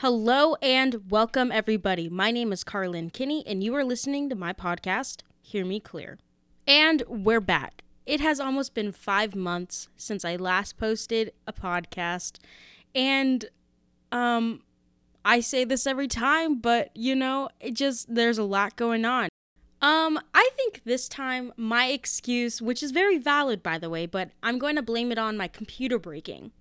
Hello and welcome, everybody. My name is Carlin Kinney, and you are listening to my podcast, Hear Me Clear. And we're back. It has almost been five months since I last posted a podcast, and um, I say this every time, but you know, it just there's a lot going on. Um, I think this time my excuse, which is very valid by the way, but I'm going to blame it on my computer breaking.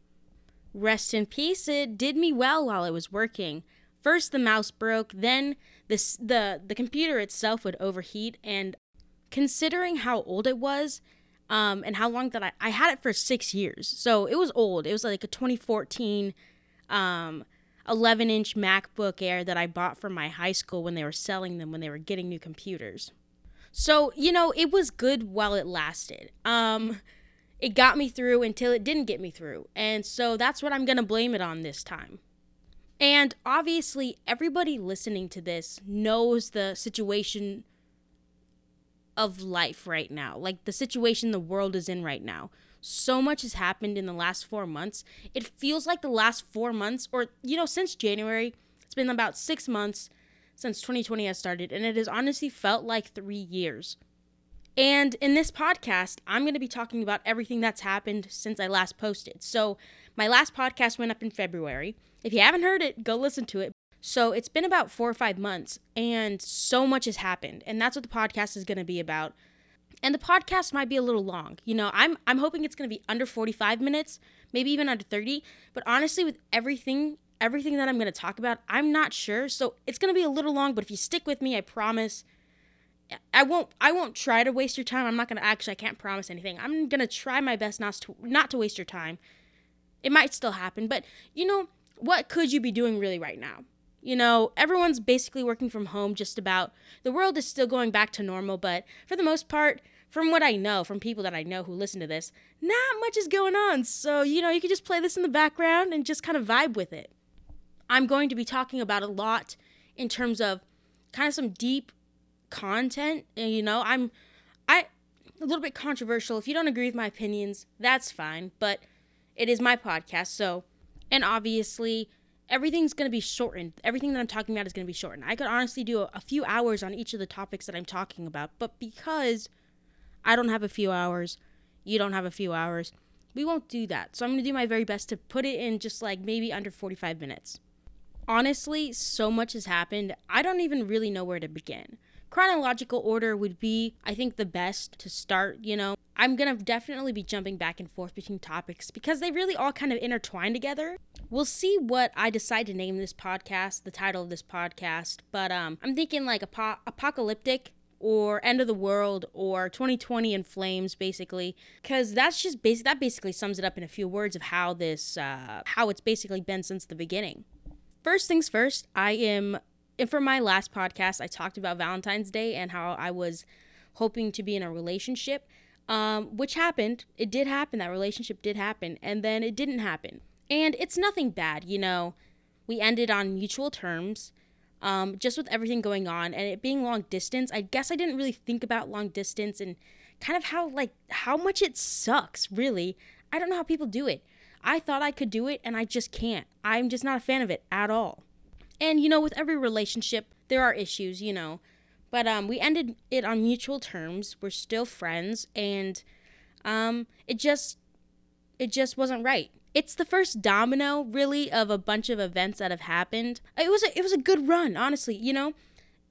Rest in peace, it did me well while I was working. First the mouse broke, then this the the computer itself would overheat and considering how old it was, um, and how long that I, I had it for six years. So it was old. It was like a 2014 um 11 inch MacBook Air that I bought from my high school when they were selling them when they were getting new computers. So, you know, it was good while it lasted. Um, it got me through until it didn't get me through. And so that's what I'm going to blame it on this time. And obviously, everybody listening to this knows the situation of life right now, like the situation the world is in right now. So much has happened in the last four months. It feels like the last four months, or, you know, since January, it's been about six months since 2020 has started, and it has honestly felt like three years. And in this podcast, I'm going to be talking about everything that's happened since I last posted. So, my last podcast went up in February. If you haven't heard it, go listen to it. So, it's been about four or five months, and so much has happened. And that's what the podcast is going to be about. And the podcast might be a little long. You know, I'm I'm hoping it's going to be under 45 minutes, maybe even under 30, but honestly with everything everything that I'm going to talk about, I'm not sure. So, it's going to be a little long, but if you stick with me, I promise I won't I won't try to waste your time. I'm not going to actually I can't promise anything. I'm going to try my best not to not to waste your time. It might still happen, but you know, what could you be doing really right now? You know, everyone's basically working from home just about. The world is still going back to normal, but for the most part, from what I know, from people that I know who listen to this, not much is going on. So, you know, you can just play this in the background and just kind of vibe with it. I'm going to be talking about a lot in terms of kind of some deep content. You know, I'm I a little bit controversial. If you don't agree with my opinions, that's fine, but it is my podcast, so and obviously everything's going to be shortened. Everything that I'm talking about is going to be shortened. I could honestly do a, a, few hours on each of the topics that I'm talking about, but because I don't have a few hours, you don't have a few hours, we won't do that. So I'm going to do my very best to put it in just like maybe under 45 minutes. Honestly, so much has happened. I don't even really know where to begin chronological order would be, I think, the best to start, you know. I'm gonna definitely be jumping back and forth between topics because they really all kind of intertwine together. We'll see what I decide to name this podcast, the title of this podcast, but um, I'm thinking like apo- apocalyptic or end of the world or 2020 in flames basically because that's just basic that basically sums it up in a few words of how this uh, how it's basically been since the beginning first things first i am and for my last podcast, I talked about Valentine's Day and how I was hoping to be in a relationship, um, which happened. It did happen. That relationship did happen. And then it didn't happen. And it's nothing bad, you know. We ended on mutual terms, um, just with everything going on. And it being long distance, I guess I didn't really think about long distance and kind of how, like, how much it sucks, really. I don't know how people do it. I thought I could do it, and I just can't. I'm just not a fan of it at all. And you know, with every relationship, there are issues, you know. But um we ended it on mutual terms. We're still friends and um it just it just wasn't right. It's the first domino really of a bunch of events that have happened. It was a, it was a good run, honestly, you know.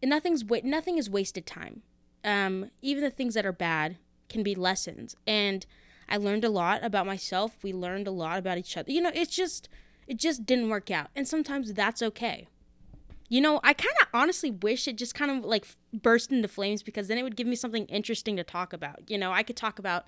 Nothing's wa- nothing is wasted time. Um even the things that are bad can be lessons and I learned a lot about myself. We learned a lot about each other. You know, it's just it just didn't work out. And sometimes that's okay. You know, I kind of honestly wish it just kind of like burst into flames because then it would give me something interesting to talk about. You know, I could talk about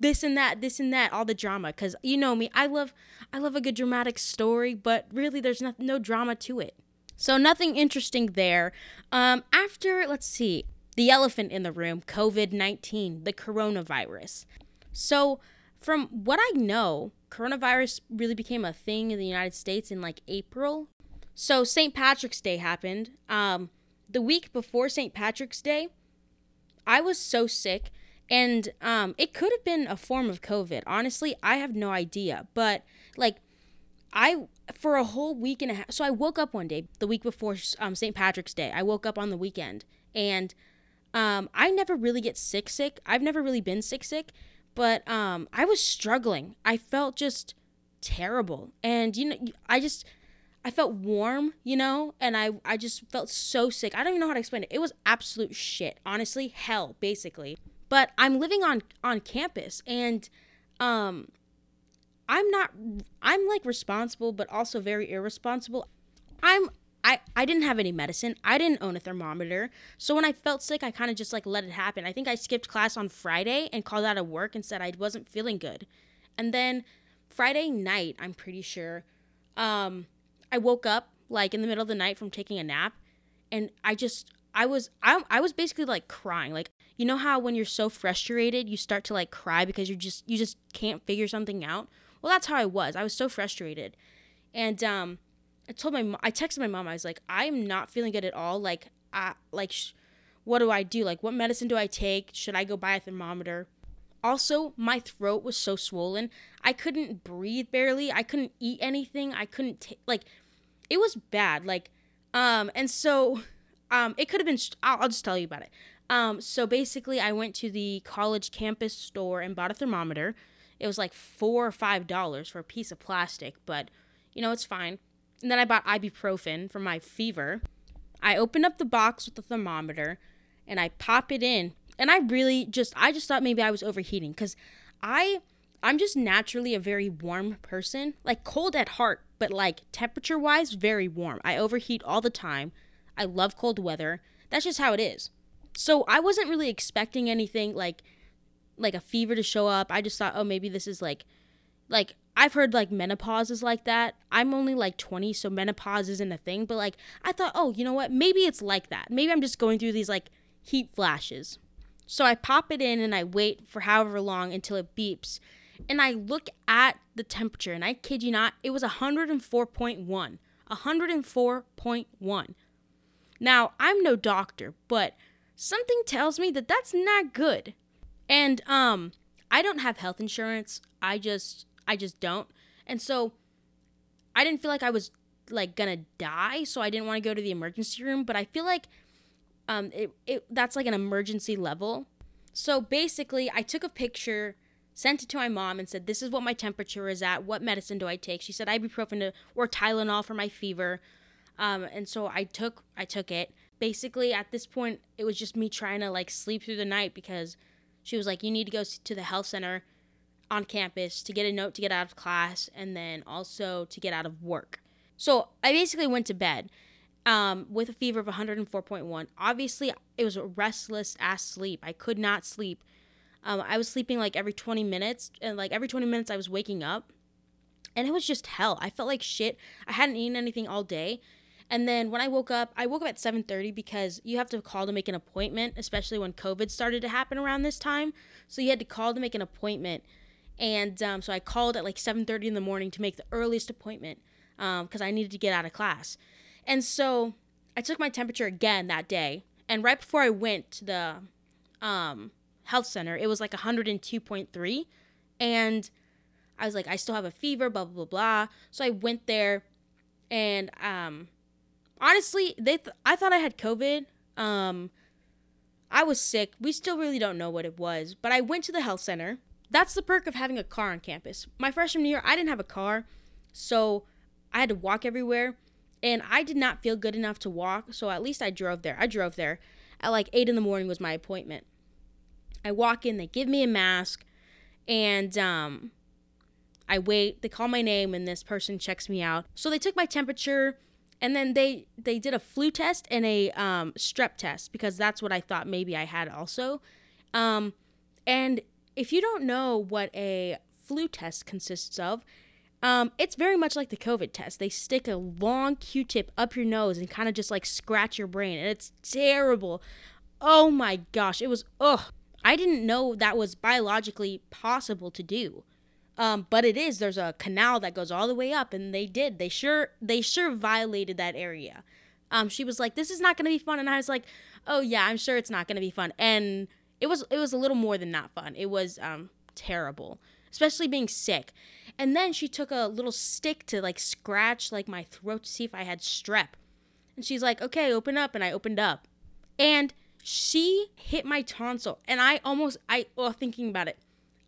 this and that, this and that, all the drama cuz you know me, I love I love a good dramatic story, but really there's no, no drama to it. So nothing interesting there. Um after, let's see, the elephant in the room, COVID-19, the coronavirus. So, from what I know, coronavirus really became a thing in the United States in like April so St. Patrick's Day happened. Um, the week before St. Patrick's Day, I was so sick, and um, it could have been a form of COVID. Honestly, I have no idea. But like, I for a whole week and a half. So I woke up one day, the week before um, St. Patrick's Day. I woke up on the weekend and um, I never really get sick, sick. I've never really been sick, sick, but um, I was struggling. I felt just terrible. And, you know, I just, I felt warm, you know, and I, I just felt so sick. I don't even know how to explain it. It was absolute shit. Honestly, hell, basically. But I'm living on, on campus and, um, I'm not I'm like responsible but also very irresponsible. I'm I I didn't have any medicine. I didn't own a thermometer. So when I felt sick, I kind of just like let it happen. I think I skipped class on Friday and called out of work and said I wasn't feeling good. And then Friday night, I'm pretty sure, um I woke up like in the middle of the night from taking a nap and I just I was I, I was basically like crying. Like you know how when you're so frustrated, you start to like cry because you just you just can't figure something out. Well, that's how I was. I was so frustrated. And um I told my I texted my mom. I was like, I'm not feeling good at all. Like, I like, sh- what do I do? Like, what medicine do I take? Should I go buy a thermometer? Also, my throat was so swollen. I couldn't breathe barely. I couldn't eat anything. I couldn't take like, it was bad. Like, um, and so, um, it could have been. I'll, I'll just tell you about it. Um, so basically, I went to the college campus store and bought a thermometer. It was like four or five dollars for a piece of plastic, but you know, it's fine. And then I bought ibuprofen for my fever. I opened up the box with the thermometer and I pop it in. And I really just I just thought maybe I was overheating cuz I I'm just naturally a very warm person, like cold at heart, but like temperature wise very warm. I overheat all the time. I love cold weather. That's just how it is. So I wasn't really expecting anything like like a fever to show up. I just thought, oh, maybe this is like, like I've heard like menopause is like that. I'm only like 20, so menopause isn't a thing. But like I thought, oh, you know what? Maybe it's like that. Maybe I'm just going through these like heat flashes. So I pop it in and I wait for however long until it beeps. And I look at the temperature, and I kid you not, it was 104.1. 104.1. Now, I'm no doctor, but something tells me that that's not good. And um I don't have health insurance. I just I just don't. And so I didn't feel like I was like gonna die, so I didn't want to go to the emergency room, but I feel like um it, it that's like an emergency level. So basically I took a picture, sent it to my mom and said, This is what my temperature is at, what medicine do I take? She said ibuprofen or Tylenol for my fever. Um, and so I took I took it. Basically at this point it was just me trying to like sleep through the night because she was like, you need to go to the health center on campus to get a note to get out of class and then also to get out of work. So I basically went to bed um, with a fever of 104.1. Obviously, it was a restless ass sleep. I could not sleep. Um, I was sleeping like every 20 minutes, and like every 20 minutes, I was waking up. And it was just hell. I felt like shit. I hadn't eaten anything all day. And then when I woke up, I woke up at 7:30 because you have to call to make an appointment, especially when COVID started to happen around this time. So you had to call to make an appointment, and um, so I called at like 7:30 in the morning to make the earliest appointment because um, I needed to get out of class. And so I took my temperature again that day, and right before I went to the um, health center, it was like 102.3, and I was like, I still have a fever, blah blah blah blah. So I went there, and um, honestly, they th- I thought I had COVID. Um, I was sick. We still really don't know what it was, but I went to the health center. That's the perk of having a car on campus. My freshman year, I didn't have a car, so I had to walk everywhere, and I did not feel good enough to walk, so at least I drove there. I drove there. At like 8 in the morning was my appointment. I walk in, they give me a mask, and um, I wait. They call my name, and this person checks me out. So they took my temperature and then they they did a flu test and a um, strep test because that's what I thought maybe I had also. Um, and if you don't know what a flu test consists of, um, it's very much like the COVID test. They stick a long Q-tip up your nose and kind of just like scratch your brain, and it's terrible. Oh my gosh, it was ugh. I didn't know that was biologically possible to do. Um, but it is. There's a canal that goes all the way up, and they did. They sure they sure violated that area. Um, she was like, "This is not gonna be fun," and I was like, "Oh yeah, I'm sure it's not gonna be fun." And it was it was a little more than not fun. It was um terrible. especially being sick. And then she took a little stick to like scratch like my throat to see if I had strep. And she's like, "Okay, open up." And I opened up. And she hit my tonsil and I almost I oh thinking about it.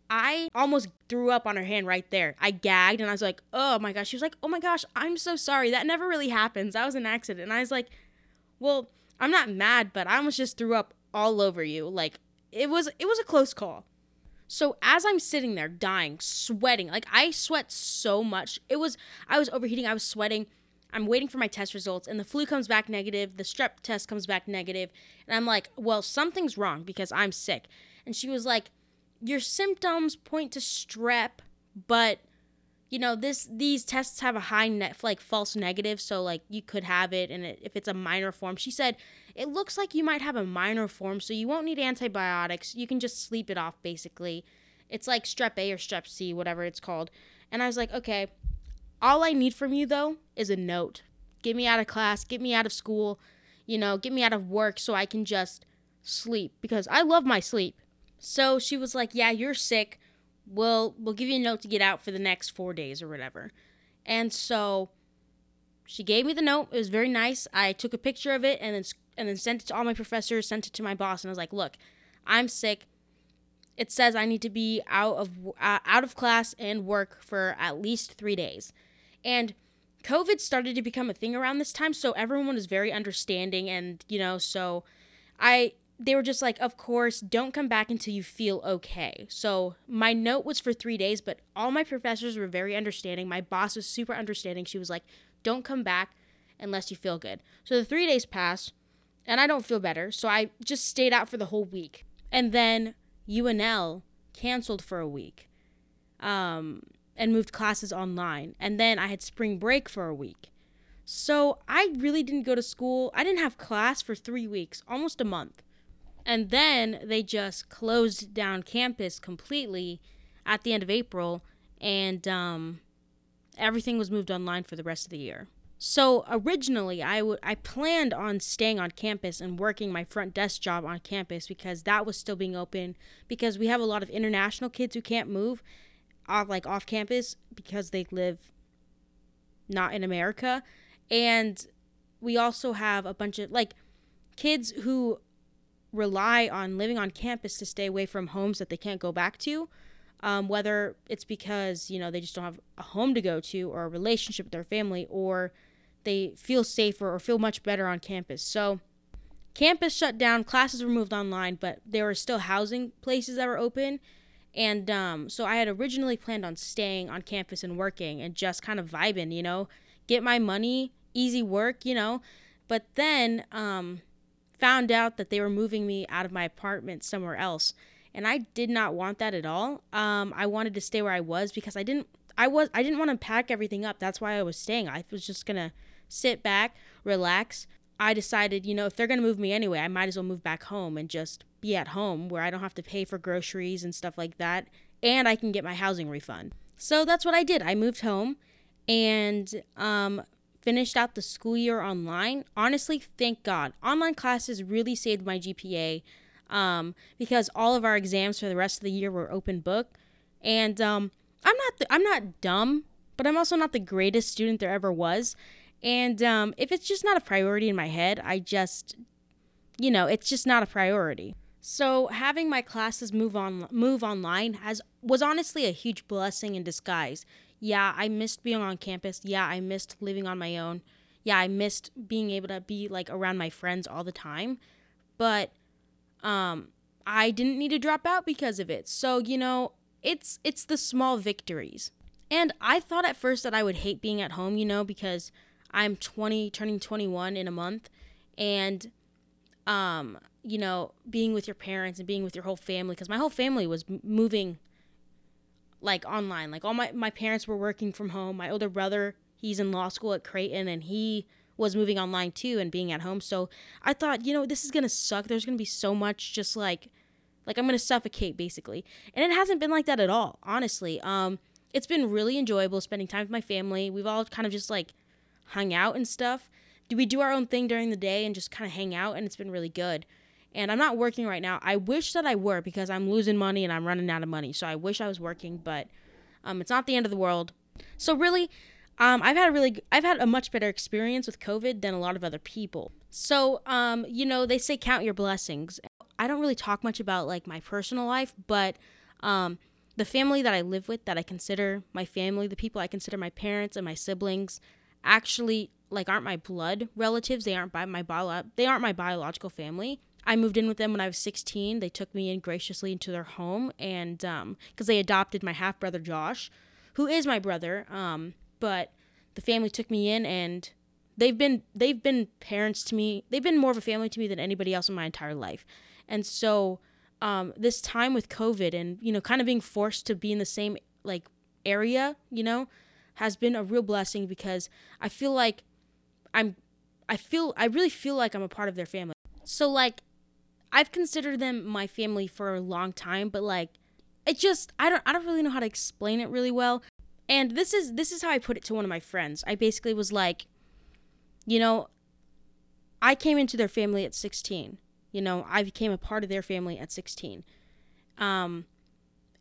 I almost threw up on her hand right there. I gagged and I was like, "Oh my gosh." She was like, "Oh my gosh, I'm so sorry. That never really happens. That was an accident." And I was like, "Well, I'm not mad, but I almost just threw up all over you. Like it was it was a close call." So as I'm sitting there dying, sweating, like I sweat so much. It was I was overheating, I was sweating. I'm waiting for my test results and the flu comes back negative, the strep test comes back negative, and I'm like, "Well, something's wrong because I'm sick." And she was like, "Your symptoms point to strep, but you know, this these tests have a high net like false negative, so like you could have it and it, if it's a minor form." She said, "It looks like you might have a minor form, so you won't need antibiotics. You can just sleep it off basically. It's like strep A or strep C, whatever it's called." And I was like, "Okay, all I need from you though is a note. Get me out of class, get me out of school, you know, get me out of work so I can just sleep because I love my sleep. So she was like, "Yeah, you're sick. We'll we'll give you a note to get out for the next 4 days or whatever." And so she gave me the note. It was very nice. I took a picture of it and then and then sent it to all my professors, sent it to my boss and I was like, "Look, I'm sick. It says I need to be out of uh, out of class and work for at least 3 days." And COVID started to become a thing around this time, so everyone was very understanding and, you know, so I they were just like, "Of course, don't come back until you feel okay." So, my note was for 3 days, but all my professors were very understanding. My boss was super understanding. She was like, "Don't come back unless you feel good." So, the 3 days passed, and I don't feel better, so I just stayed out for the whole week. And then UNL canceled for a week. Um, and moved classes online. And then I had spring break for a week. So I really didn't go to school. I didn't have class for three weeks, almost a month. And then they just closed down campus completely at the end of April, and um, everything was moved online for the rest of the year. So originally, I would I planned on staying on campus and working my front desk job on campus because that was still being open. Because we have a lot of international kids who can't move, off like off campus because they live not in America. And we also have a bunch of like kids who rely on living on campus to stay away from homes that they can't go back to. Um, whether it's because you know they just don't have a home to go to or a relationship with their family or they feel safer or feel much better on campus so campus shut down classes were moved online but there were still housing places that were open and um, so I had originally planned on staying on campus and working and just kind of vibing, you know, get my money, easy work, you know. But then um, found out that they were moving me out of my apartment somewhere else. And I did not want that at all. Um, I wanted to stay where I was because I didn't I was I didn't want to pack everything up. That's why I was staying. I was just gonna sit back, relax. I decided, you know, if they're gonna move me anyway, I might as well move back home and just be at home where I don't have to pay for groceries and stuff like that, and I can get my housing refund. So that's what I did. I moved home and um, finished out the school year online. Honestly, thank God. Online classes really saved my GPA um, because all of our exams for the rest of the year were open book. And um, I'm not the, I'm not dumb, but I'm also not the greatest student there ever was. And um, if it's just not a priority in my head, I just, you know, it's just not a priority. So having my classes move on move online has was honestly a huge blessing in disguise. Yeah, I missed being on campus. Yeah, I missed living on my own. Yeah, I missed being able to be like around my friends all the time. But um I didn't need to drop out because of it. So, you know, it's it's the small victories. And I thought at first that I would hate being at home, you know, because I'm 20 turning 21 in a month and um you know, being with your parents and being with your whole family because my whole family was moving like online. Like all my my parents were working from home. My older brother, he's in law school at Creighton and he was moving online too and being at home. So I thought, you know, this is going to suck. There's going to be so much just like like I'm going to suffocate basically. And it hasn't been like that at all, honestly. Um it's been really enjoyable spending time with my family. We've all kind of just like hung out and stuff. Do we do our own thing during the day and just kind of hang out and it's been really good And I'm not working right now. I wish that I were because I'm losing money and I'm running out of money. So I wish I was working, but um, it's not the end of the world. So really, um, I've had a really, I've had a much better experience with COVID than a lot of other people. So, um, you know, they say count your blessings. I don't really talk much about like my personal life, but um, the family that I live with, that I consider my family, the people I consider my parents and my siblings, actually like aren't my blood relatives. They aren't by my bio- they aren't my biological family. I moved in with them when I was 16. They took me in graciously into their home, and because um, they adopted my half brother Josh, who is my brother. Um, but the family took me in and they've been they've been parents to me they've been more of a family to me than anybody else in my entire life and so um, this time with covid and you know kind of being forced to be in the same like area you know has been a real blessing because i feel like i'm i feel i really feel like i'm a part of their family so like i've considered them my family for a long time but like it just i don't i don't really know how to explain it really well and this is this is how I put it to one of my friends. I basically was like, you know, I came into their family at 16. You know, I became a part of their family at 16. Um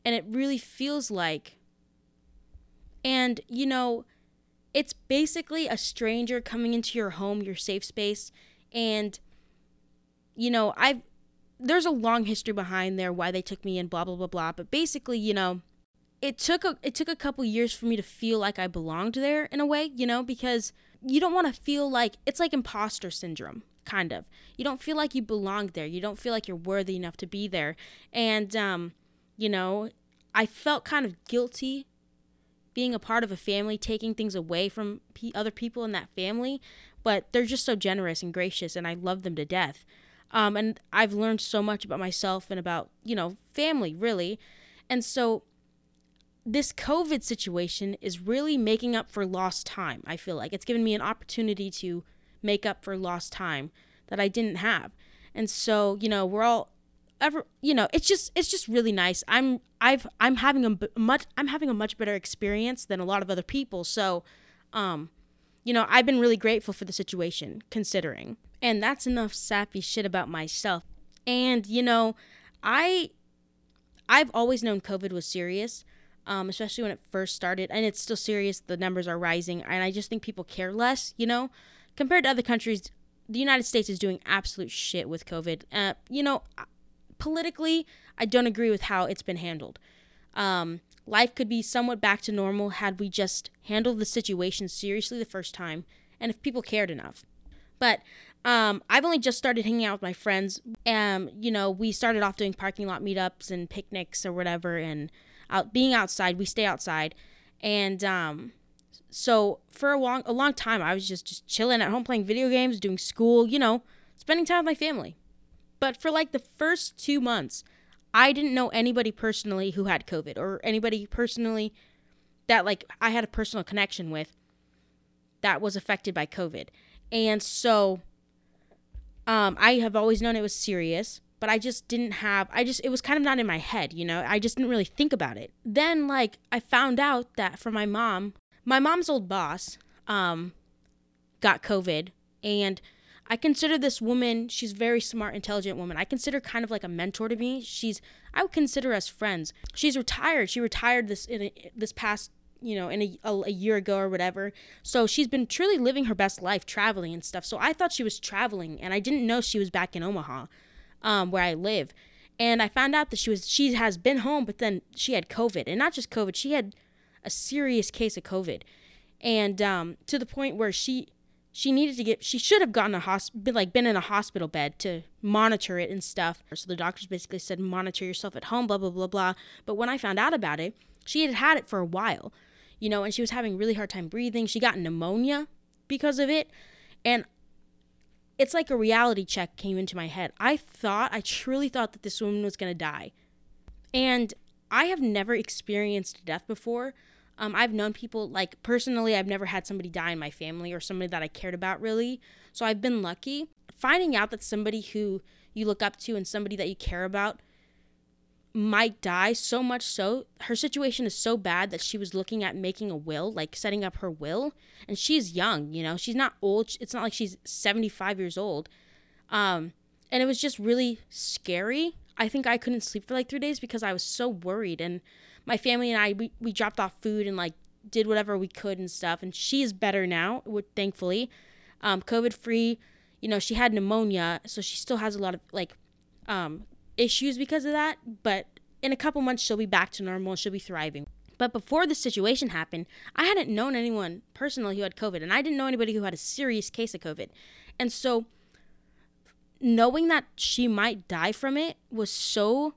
and it really feels like and you know, it's basically a stranger coming into your home, your safe space, and you know, I've there's a long history behind there why they took me in blah blah blah blah, but basically, you know, it took a it took a couple years for me to feel like I belonged there in a way, you know, because you don't want to feel like it's like imposter syndrome kind of. You don't feel like you belong there. You don't feel like you're worthy enough to be there. And um, you know, I felt kind of guilty being a part of a family taking things away from p- other people in that family, but they're just so generous and gracious and I love them to death. Um, and I've learned so much about myself and about, you know, family really. And so this COVID situation is really making up for lost time. I feel like it's given me an opportunity to make up for lost time that I didn't have. And so, you know, we're all ever, you know, it's just it's just really nice. I'm I've I'm having a much I'm having a much better experience than a lot of other people. So, um, you know, I've been really grateful for the situation considering. And that's enough sappy shit about myself. And, you know, I I've always known COVID was serious um, especially when it first started. And it's still serious. The numbers are rising. And I just think people care less, you know? Compared to other countries, the United States is doing absolute shit with COVID. Uh, you know, politically, I don't agree with how it's been handled. Um, life could be somewhat back to normal had we just handled the situation seriously the first time and if people cared enough. But um, I've only just started hanging out with my friends. Um, you know, we started off doing parking lot meetups and picnics or whatever, and out being outside. We stay outside, and um, so for a long a long time, I was just just chilling at home, playing video games, doing school, you know, spending time with my family. But for like the first two months, I didn't know anybody personally who had COVID or anybody personally that like I had a personal connection with that was affected by COVID. And so um, I have always known it was serious but I just didn't have I just it was kind of not in my head, you know. I just didn't really think about it. Then like I found out that from my mom, my mom's old boss um got COVID and I consider this woman, she's very smart, intelligent woman. I consider kind of like a mentor to me. She's I would consider us friends. She's retired. She retired this in a, this past you know, in a, a, a, year ago or whatever. So she's been truly living her best life traveling and stuff. So I thought she was traveling and I didn't know she was back in Omaha um, where I live. And I found out that she was she has been home, but then she had COVID, and not just COVID, she had a serious case of COVID, and um, to the point where she she needed to get she should have gotten a hospital like been in a hospital bed to monitor it and stuff. So the doctors basically said monitor yourself at home, blah blah blah blah. But when I found out about it, she had had it for a while, you know, and she was having really hard time breathing. She got pneumonia because of it, and it's like a reality check came into my head. I thought, I truly thought that this woman was going to die. And I have never experienced death before. Um, I've known people, like personally, I've never had somebody die in my family or somebody that I cared about really. So I've been lucky. Finding out that somebody who you look up to and somebody that you care about might die so much so her situation is so bad that she was looking at making a will like setting up her will and she's young you know she's not old it's not like she's 75 years old um and it was just really scary. I think I couldn't sleep for like three days because I was so worried. And my family and I, we, we dropped off food and like did whatever we could and stuff. And she is better now, thankfully. Um, COVID free. You know, she had pneumonia, so she still has a lot of like um, issues because of that. But in a couple months, she'll be back to normal she'll be thriving. But before this situation happened, I hadn't known anyone personally who had COVID, and I didn't know anybody who had a serious case of COVID. And so, knowing that she might die from it was so.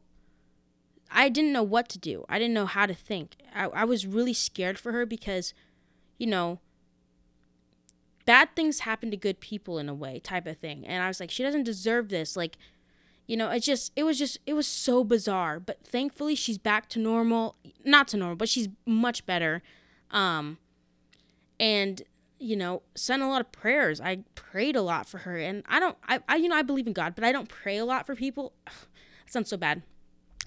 I didn't know what to do. I didn't know how to think. I, I was really scared for her because, you know, bad things happen to good people in a way, type of thing. And I was like, she doesn't deserve this. Like, you know, it's just it was just it was so bizarre. But thankfully she's back to normal. Not to normal, but she's much better. Um and you know, sent a lot of prayers. I prayed a lot for her and I don't I, I you know, I believe in God, but I don't pray a lot for people. Ugh, sounds so bad.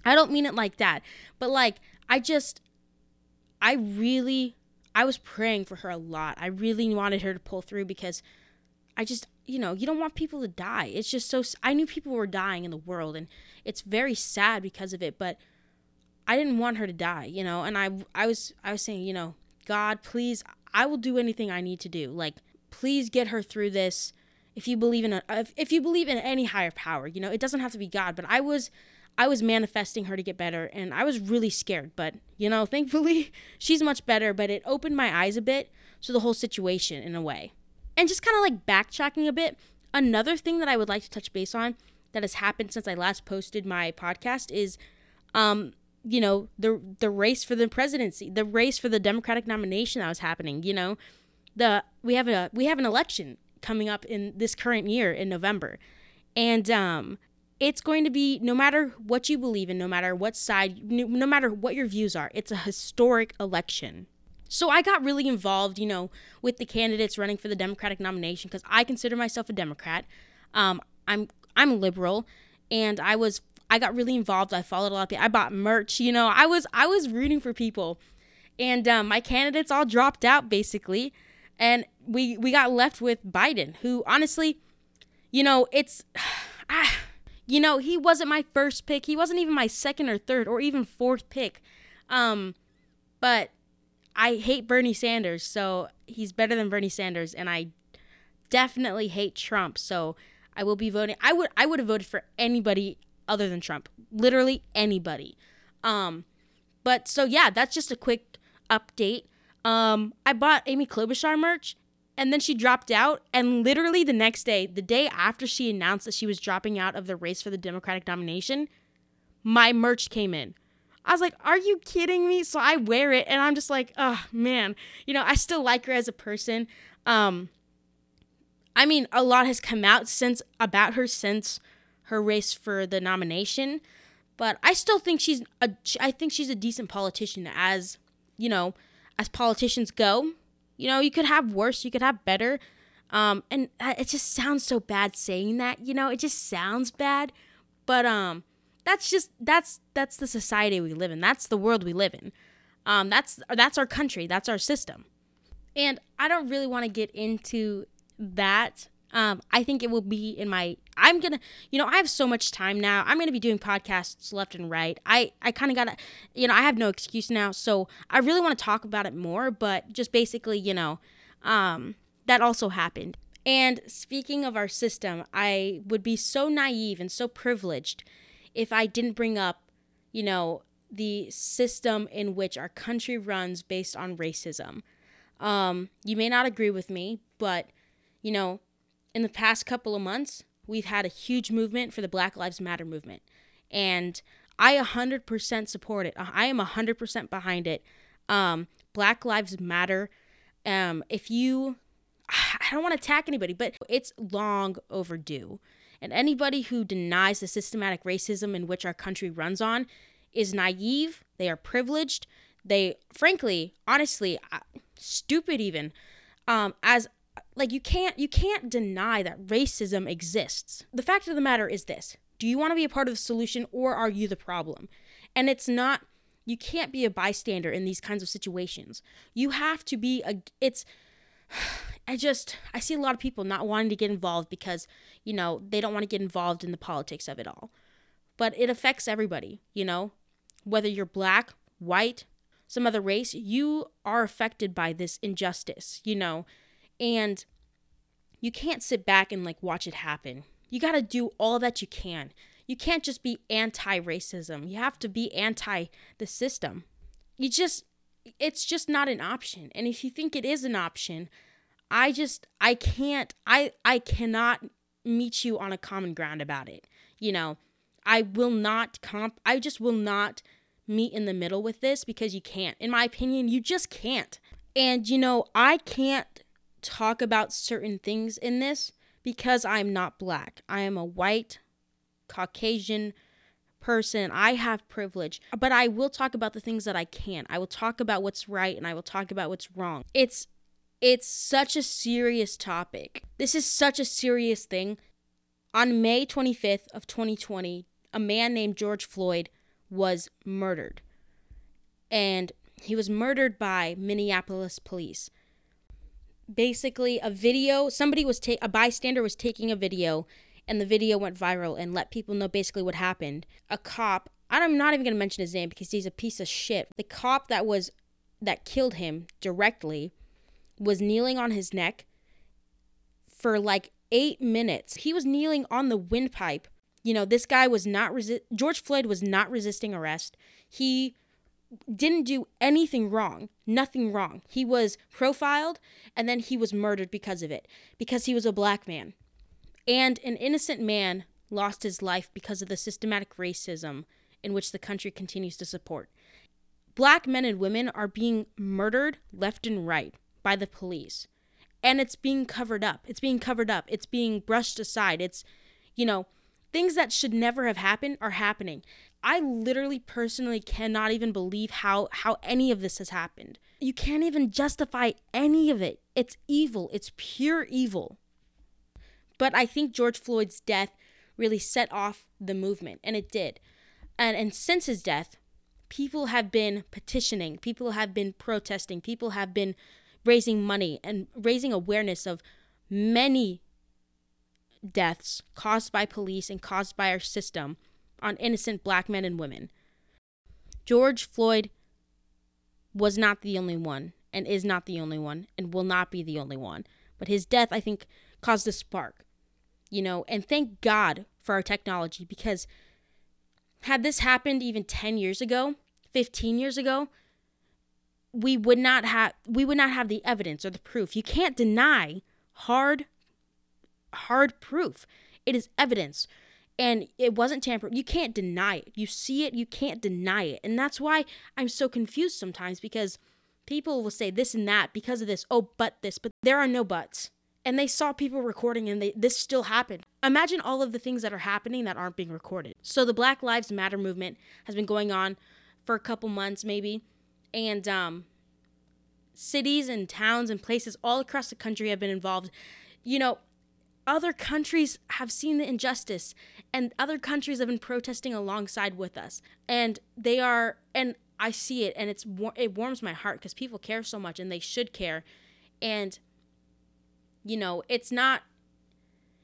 I don't mean it like that. But like I just I really I was praying for her a lot. I really wanted her to pull through because I just you know, you don't want people to die. It's just so I knew people were dying in the world and it's very sad because of it, but I didn't want her to die, you know, and I I was I was saying, you know, God, please, I will do anything I need to do. Like please get her through this. If you believe in a if, if you believe in any higher power, you know, it doesn't have to be God, but I was I was manifesting her to get better and I was really scared, but you know, thankfully she's much better, but it opened my eyes a bit to the whole situation in a way. And just kind of like backtracking a bit, another thing that I would like to touch base on that has happened since I last posted my podcast is um you know the the race for the presidency, the race for the Democratic nomination that was happening, you know. The we have a we have an election coming up in this current year in November. And um it's going to be no matter what you believe in, no matter what side, no matter what your views are, it's a historic election. So I got really involved, you know, with the candidates running for the Democratic nomination because I consider myself a Democrat. Um, I'm I'm liberal, and I was I got really involved. I followed a lot of people. I bought merch. You know, I was I was rooting for people, and um, my candidates all dropped out basically, and we we got left with Biden, who honestly, you know, it's. Ah, you know, he wasn't my first pick. He wasn't even my second or third or even fourth pick. Um, but I hate Bernie Sanders, so he's better than Bernie Sanders, and I definitely hate Trump. So I will be voting. I would I would have voted for anybody other than Trump, literally anybody. Um, but so yeah, that's just a quick update. Um, I bought Amy Klobuchar merch, and then she dropped out. And literally the next day, the day after she announced that she was dropping out of the race for the Democratic nomination, my merch came in. I was like, are you kidding me? So I wear it and I'm just like, oh man, you know, I still like her as a person. Um, I mean, a lot has come out since about her since her race for the nomination, but I still think she's a I think she's a decent politician as, you know, as politicians go. You know, you could have worse, you could have better. Um, and it just sounds so bad saying that, you know, it just sounds bad. But um, that's just that's that's the society we live in. That's the world we live in. Um, that's that's our country. That's our system. And I don't really want to get into that. Um, I think it will be in my. I'm gonna, you know, I have so much time now. I'm gonna be doing podcasts left and right. I I kind of gotta, you know, I have no excuse now. So I really want to talk about it more. But just basically, you know, um, that also happened. And speaking of our system, I would be so naive and so privileged if I didn't bring up, you know, the system in which our country runs based on racism. Um, you may not agree with me, but, you know, in the past couple of months, we've had a huge movement for the Black Lives Matter movement. And I 100% support it. I am 100% behind it. Um, Black Lives Matter. Um, if you, I don't want to attack anybody, but it's long overdue. And anybody who denies the systematic racism in which our country runs on is naive, they are privileged, they, frankly, honestly, stupid even. Um, as like you can't you can't deny that racism exists. The fact of the matter is this: Do you want to be a part of the solution or are you the problem? And it's not you can't be a bystander in these kinds of situations. You have to be a it's I just I see a lot of people not wanting to get involved because, you know, they don't want to get involved in the politics of it all. But it affects everybody, you know? Whether you're black, white, some other race, you are affected by this injustice, you know? And you can't sit back and like watch it happen. You got to do all that you can. You can't just be anti racism. You have to be anti the system. You just, it's just not an option. And if you think it is an option, I just, I can't, I, I cannot meet you on a common ground about it. You know, I will not comp, I just will not meet in the middle with this because you can't. In my opinion, you just can't. And, you know, I can't talk about certain things in this because I'm not black. I am a white, Caucasian person. I have privilege, but I will talk about the things that I can. I will talk about what's right and I will talk about what's wrong. It's it's such a serious topic. This is such a serious thing. On May 25th of 2020, a man named George Floyd was murdered. And he was murdered by Minneapolis police basically a video somebody was ta- a bystander was taking a video and the video went viral and let people know basically what happened. A cop i'm not even going to mention his name because he's a piece of shit. The cop that was that killed him directly was kneeling on his neck for like eight minutes. He was kneeling on the windpipe. You know this guy was not resi- george floyd was not resisting arrest. He didn't do anything wrong, nothing wrong. He was profiled and then he was murdered because of it, because he was a black man. And an innocent man lost his life because of the systematic racism in which the country continues to support. Black men and women are being murdered left and right by the police. And it's being covered up. It's being covered up. It's being brushed aside. It's, you know, things that should never have happened are happening. I literally personally cannot even believe how how any of this has happened. You can't even justify any of it. It's evil. It's pure evil. But I think George Floyd's death really set off the movement and it did. And and since his death, people have been petitioning, people have been protesting, people have been raising money and raising awareness of many deaths caused by police and caused by our system on innocent black men and women. George Floyd was not the only one, and is not the only one, and will not be the only one. But his death, I think, caused a spark. You know, and thank God for our technology because had this happened even 10 years ago, 15 years ago, we would not have we would not have the evidence or the proof. You can't deny hard hard proof. It is evidence and it wasn't tampered. You can't deny it. You see it, you can't deny it. And that's why I'm so confused sometimes because people will say this and that because of this. Oh, but this, but there are no buts. And they saw people recording and they this still happened. Imagine all of the things that are happening that aren't being recorded. So the Black Lives Matter movement has been going on for a couple months maybe. And um cities and towns and places all across the country have been involved. You know, other countries have seen the injustice and other countries have been protesting alongside with us and they are and i see it and it's it warms my heart because people care so much and they should care and you know it's not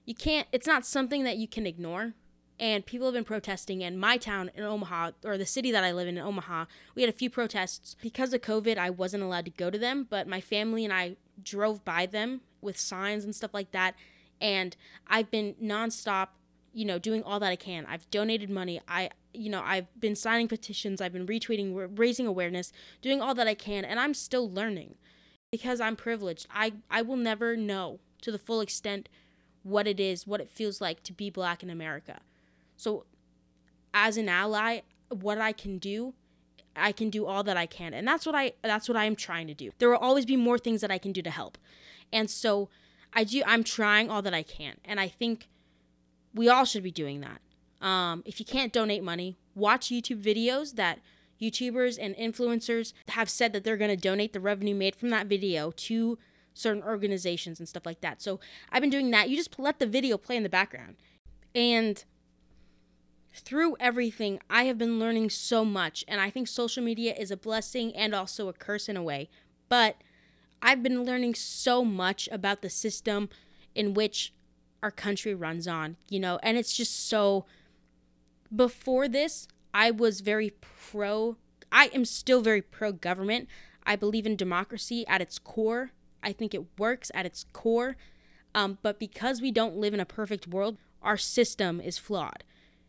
you can't it's not something that you can ignore and people have been protesting in my town in Omaha or the city that I live in in Omaha. We had a few protests because of COVID. I wasn't allowed to go to them, but my family and I drove by them with signs and stuff like that and I've been nonstop, you know, doing all that I can. I've donated money. I, you know, I've been signing petitions. I've been retweeting, raising awareness, doing all that I can, and I'm still learning because I'm privileged. I I will never know to the full extent what it is, what it feels like to be black in America. So as an ally, what I can do I can do all that I can. And that's what I that's what I am trying to do. There will always be more things that I can do to help. And so I do I'm trying all that I can. And I think we all should be doing that. Um, if you can't donate money, watch YouTube videos that YouTubers and influencers have said that they're going to donate the revenue made from that video to certain organizations and stuff like that. So I've been doing that. You just let the video play in the background. And through everything, I have been learning so much. And I think social media is a blessing and also a curse in a way. But I've been learning so much about the system in which our country runs on, you know, and it's just so. Before this, I was very pro, I am still very pro government. I believe in democracy at its core. I think it works at its core. Um, but because we don't live in a perfect world, our system is flawed.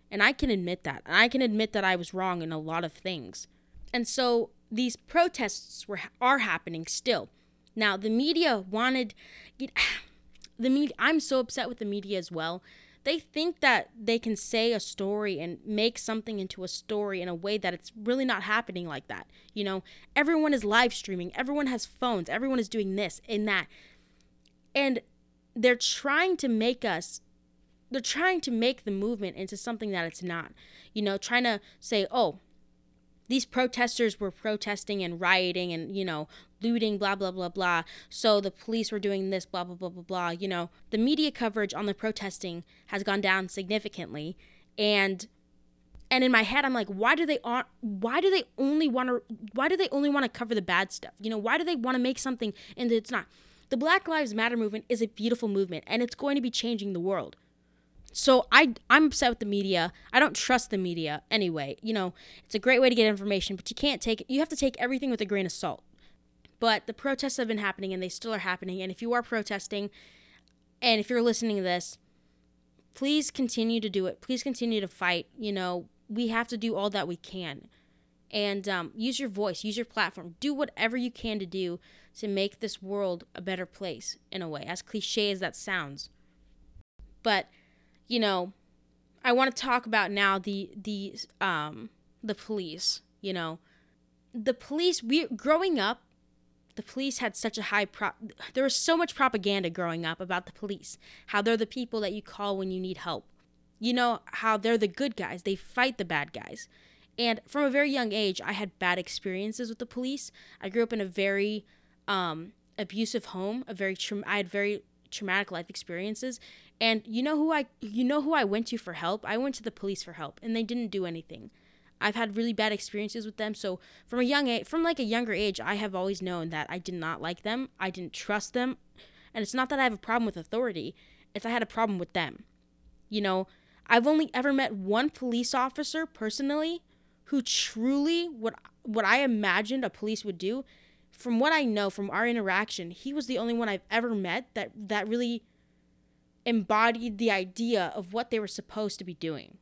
And I can admit that. And I can admit that I was wrong in a lot of things. And so these protests were are happening still. Now, the media wanted the media I'm so upset with the media as well. They think that they can say a story and make something into a story in a way that it's really not happening like that. You know, everyone is live streaming, everyone has phones, everyone is doing this and that. And they're trying to make us they're trying to make the movement into something that it's not. You know, trying to say, "Oh, these protesters were protesting and rioting and, you know, looting, blah, blah, blah, blah. So the police were doing this, blah, blah, blah, blah, blah. You know, the media coverage on the protesting has gone down significantly. And and in my head i'm like why do they on why do they only want to why do they only want to cover the bad stuff you know why do they want to make something and it's not the black lives matter movement is a beautiful movement and it's going to be changing the world so I I'm upset with the media. I don't trust the media anyway. You know, it's a great way to get information, but you can't take you have to take everything with a grain of salt. But the protests have been happening and they still are happening. And if you are protesting and if you're listening to this, please continue to do it. Please continue to fight. You know, we have to do all that we can. And um, use your voice, use your platform, do whatever you can to do to make this world a better place in a way, as cliche as that sounds. But you know, I want to talk about now the the um the police, you know. The police we growing up the police had such a high pro there was so much propaganda growing up about the police how they're the people that you call when you need help. You know how they're the good guys they fight the bad guys. And from a very young age i had bad experiences with the police. I grew up in a very um, abusive home a very tra- i had very traumatic life experiences and you know who I you know who I went to for help? I went to the police for help and they didn't do anything. I've had really bad experiences with them. So from a young age, from like a younger age, I have always known that I did not like them. I didn't trust them. And it's not that I have a problem with authority. It's I had a problem with them. You know, I've only ever met one police officer personally who truly what what I imagined a police would do. From what I know from our interaction, he was the only one I've ever met that that really embodied the idea of what they were supposed to be doing.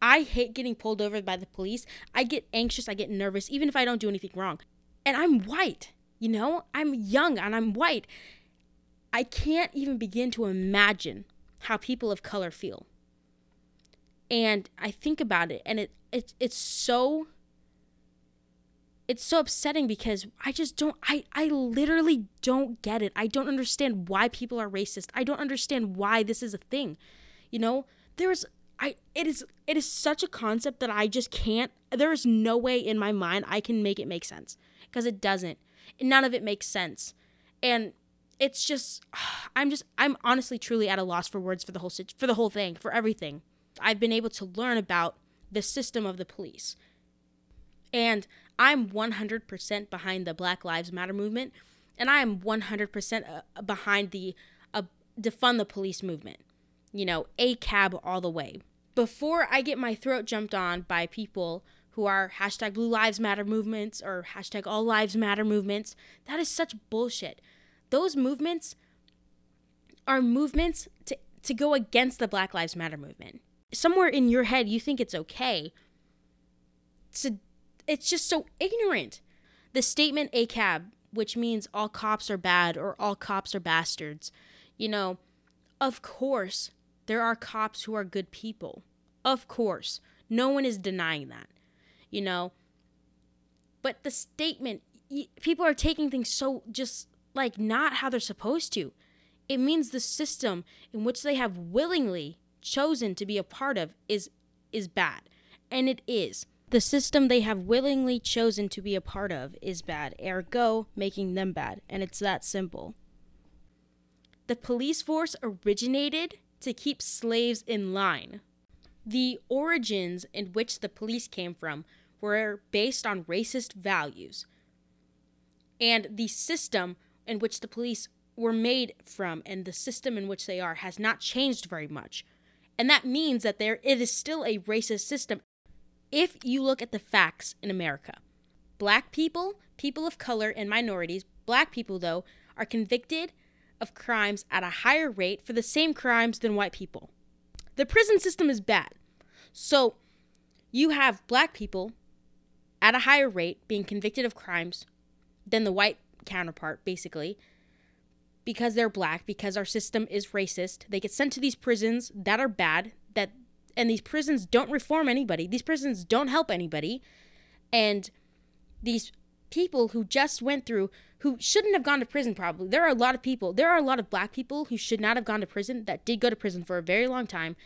I hate getting pulled over by the police. I get anxious, I get nervous, even if I don't do anything wrong. And I'm white, you know? I'm young and I'm white. I can't even begin to imagine how people of color feel. And I think about it and it, it it's so it's so upsetting because I just don't I I literally don't get it. I don't understand why people are racist. I don't understand why this is a thing. You know, there's I it is it is such a concept that I just can't there is no way in my mind I can make it make sense because it doesn't. None of it makes sense. And it's just I'm just I'm honestly truly at a loss for words for the whole for the whole thing, for everything. I've been able to learn about the system of the police. And I'm 100% behind the Black Lives Matter movement, and I am 100% uh, behind the uh, defund the police movement. You know, ACAB all the way. Before I get my throat jumped on by people who are hashtag Blue Lives Matter movements or hashtag All Lives Matter movements, that is such bullshit. Those movements are movements to, to go against the Black Lives Matter movement. Somewhere in your head, you think it's okay to it's just so ignorant. The statement ACAB, which means all cops are bad or all cops are bastards, you know, of course, there are cops who are good people. Of course. No one is denying that, you know. But the statement, people are taking things so just like not how they're supposed to. It means the system in which they have willingly chosen to be a part of is is bad. And it is. The system they have willingly chosen to be a part of is bad, ergo, making them bad, and it's that simple. The police force originated to keep slaves in line. The origins in which the police came from were based on racist values. And the system in which the police were made from and the system in which they are has not changed very much. And that means that there it is still a racist system. If you look at the facts in America, black people, people of color, and minorities, black people though, are convicted of crimes at a higher rate for the same crimes than white people. The prison system is bad. So you have black people at a higher rate being convicted of crimes than the white counterpart, basically, because they're black, because our system is racist. They get sent to these prisons that are bad, and these prisons don't reform anybody. These prisons don't help anybody. And these people who just went through who shouldn't have gone to prison probably. There are a lot of people. There are a lot of black people who should not have gone to prison that did go to prison for a very long time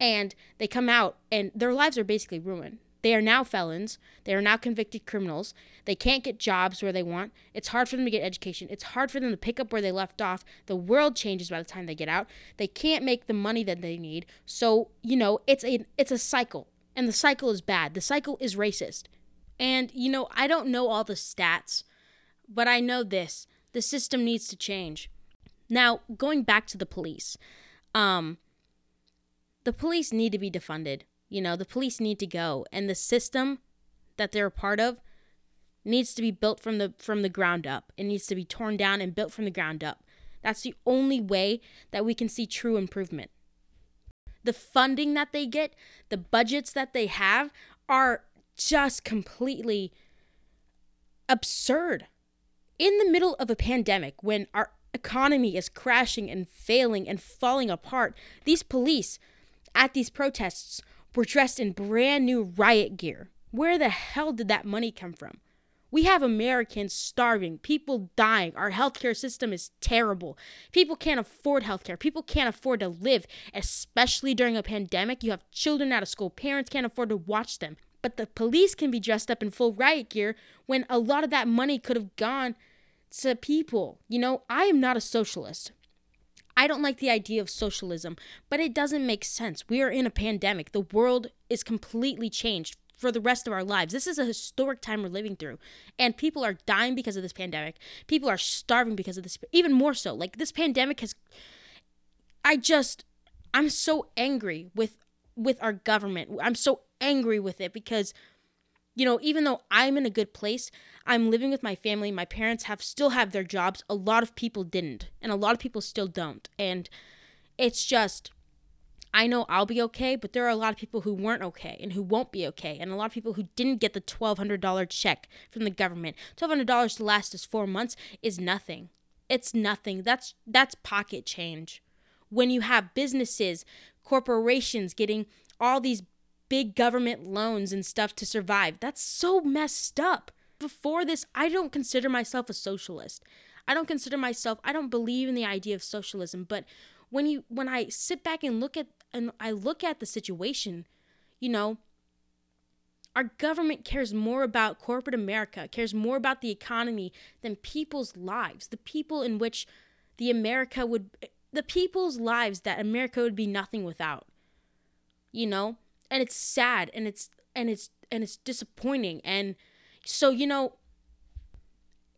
and they come out and their lives are basically ruined. They are now felons. They are now convicted criminals. They can't get jobs where they want. It's hard for them to get education. It's hard for them to pick up where they left off. The world changes by the time they get out. They can't make the money that they need. So, you know, it's a it's a cycle. And the cycle is bad. The cycle is racist. And you know, I don't know all the stats, but I know this. The system needs to change. Now, going back to the police. Um the police need to be defunded. You know, the police need to go and the system that they're a part of needs to be built from the from the ground up. It needs to be torn down and built from the ground up. That's the only way that we can see true improvement. The funding that they get, the budgets that they have are just completely absurd. In the middle of a pandemic when our economy is crashing and failing and falling apart, these police at these protests were dressed in brand new riot gear. Where the hell did that money come from? We have Americans starving, people dying. Our healthcare system is terrible. People can't afford healthcare. People can't afford to live, especially during a pandemic. You have children out of school, parents can't afford to watch them. But the police can be dressed up in full riot gear when a lot of that money could have gone to people. You know, I am not a socialist. I don't like the idea of socialism, but it doesn't make sense. We are in a pandemic. The world is completely changed for the rest of our lives. This is a historic time we're living through. And people are dying because of this pandemic. People are starving because of this, even more so. Like this pandemic has I just I'm so angry with with our government. I'm so angry with it because you know, even though I'm in a good place, I'm living with my family. My parents have still have their jobs. A lot of people didn't, and a lot of people still don't. And it's just I know I'll be okay, but there are a lot of people who weren't okay and who won't be okay, and a lot of people who didn't get the $1,200 check from the government. $1,200 to last us 4 months is nothing. It's nothing. That's that's pocket change. When you have businesses, corporations getting all these big government loans and stuff to survive. That's so messed up. Before this, I don't consider myself a socialist. I don't consider myself I don't believe in the idea of socialism, but when you when I sit back and look at and I look at the situation, you know, our government cares more about corporate America, cares more about the economy than people's lives, the people in which the America would the people's lives that America would be nothing without. You know? And it's sad and it's and it's and it's disappointing and so you know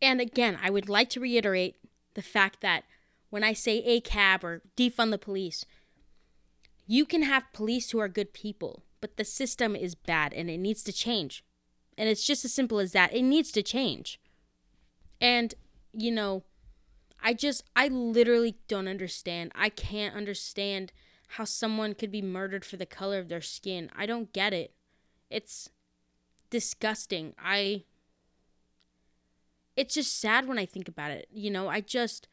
and again i would like to reiterate the fact that when i say ACAB or defund the police you can have police who are good people but the system is bad and it needs to change. And it's just as simple as that. It needs to change. And you know i just i literally don't understand. I can't understand how someone could be murdered for the color of their skin. I don't get it. It's disgusting. I it's just sad when I think about it. You know, I just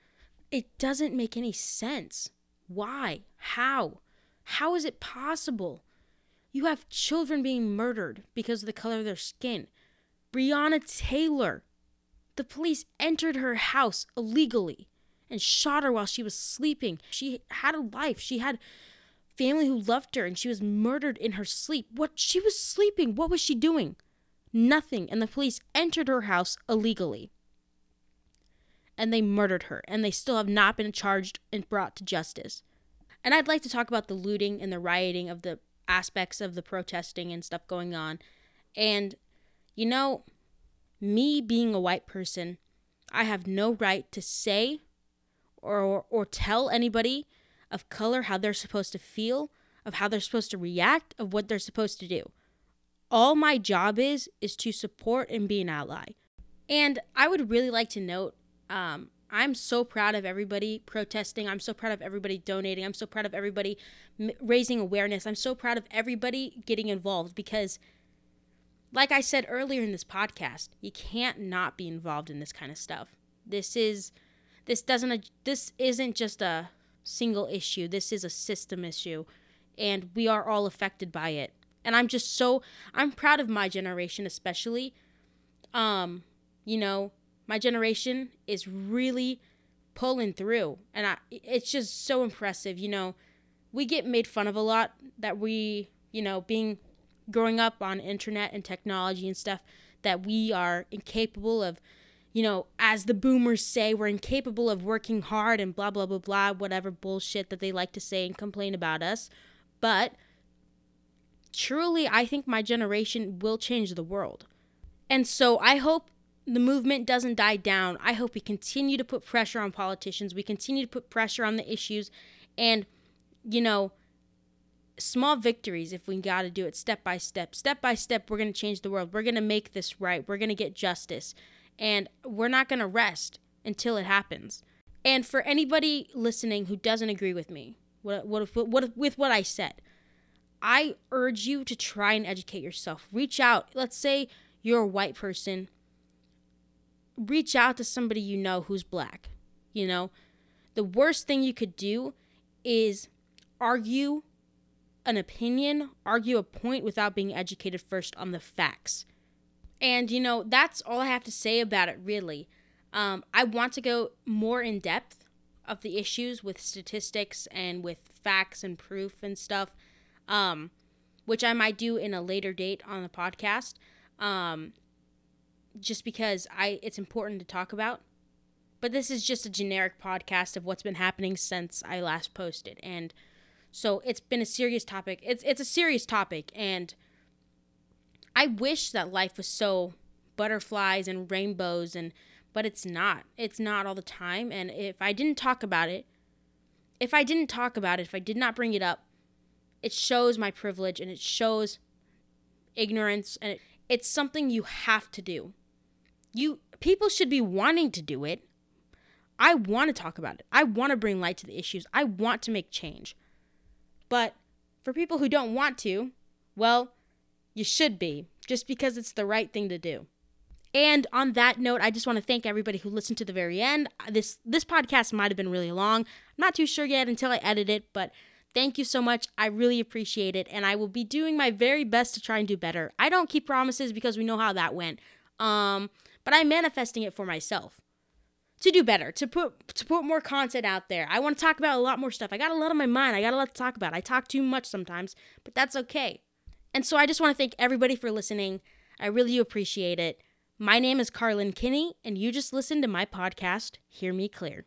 it doesn't make any sense. Why? How? How is it possible? You have children being murdered because of the color of their skin. Breonna Taylor. The police entered her house illegally and shot her while she was sleeping. She had a life. She had family who loved her and she was murdered in her sleep. What she was sleeping. What was she doing? Nothing. And the police entered her house illegally. And they murdered her and they still have not been charged and brought to justice. And I'd like to talk about the looting and the rioting of the aspects of the protesting and stuff going on. And you know, me being a white person, I have no right to say or or tell anybody of color how they're supposed to feel, of how they're supposed to react, of what they're supposed to do. All my job is is to support and be an ally. And I would really like to note um, I'm so proud of everybody protesting. I'm so proud of everybody donating. I'm so proud of everybody m- raising awareness. I'm so proud of everybody getting involved because, like I said earlier in this podcast, you can't not be involved in this kind of stuff. This is, this doesn't, this isn't just a single issue. This is a system issue, and we are all affected by it. And I'm just so, I'm proud of my generation, especially. Um, you know, my generation is really pulling through and I, it's just so impressive you know we get made fun of a lot that we you know being growing up on internet and technology and stuff that we are incapable of you know as the boomers say we're incapable of working hard and blah blah blah blah whatever bullshit that they like to say and complain about us but truly i think my generation will change the world and so i hope the movement doesn't die down. I hope we continue to put pressure on politicians. We continue to put pressure on the issues and, you know, small victories if we got to do it step by step. Step by step, we're going to change the world. We're going to make this right. We're going to get justice. And we're not going to rest until it happens. And for anybody listening who doesn't agree with me, what, what, what, with what I said, I urge you to try and educate yourself. Reach out. Let's say you're a white person reach out to somebody you know who's black. You know, the worst thing you could do is argue an opinion, argue a point without being educated first on the facts. And, you know, that's all I have to say about it, really. Um, I want to go more in depth of the issues with statistics and with facts and proof and stuff, um, which I might do in a later date on the podcast. Um, just because I it's important to talk about. But this is just a generic podcast of what's been happening since I last posted. And so it's been a serious topic. It's it's a serious topic and I wish that life was so butterflies and rainbows and but it's not. It's not all the time and if I didn't talk about it, if I didn't talk about it, if I did not bring it up, it shows my privilege and it shows ignorance and it, it's something you have to do you people should be wanting to do it. I want to talk about it. I want to bring light to the issues. I want to make change. But for people who don't want to, well, you should be, just because it's the right thing to do. And on that note, I just want to thank everybody who listened to the very end. This this podcast might have been really long. I'm not too sure yet until I edit it, but thank you so much. I really appreciate it, and I will be doing my very best to try and do better. I don't keep promises because we know how that went. Um, but I'm manifesting it for myself to do better, to put to put more content out there. I want to talk about a lot more stuff. I got a lot on my mind. I got a lot to talk about. I talk too much sometimes, but that's okay. And so I just want to thank everybody for listening. I really do appreciate it. My name is Carlin Kinney, and you just listened to my podcast, Hear Me Clear.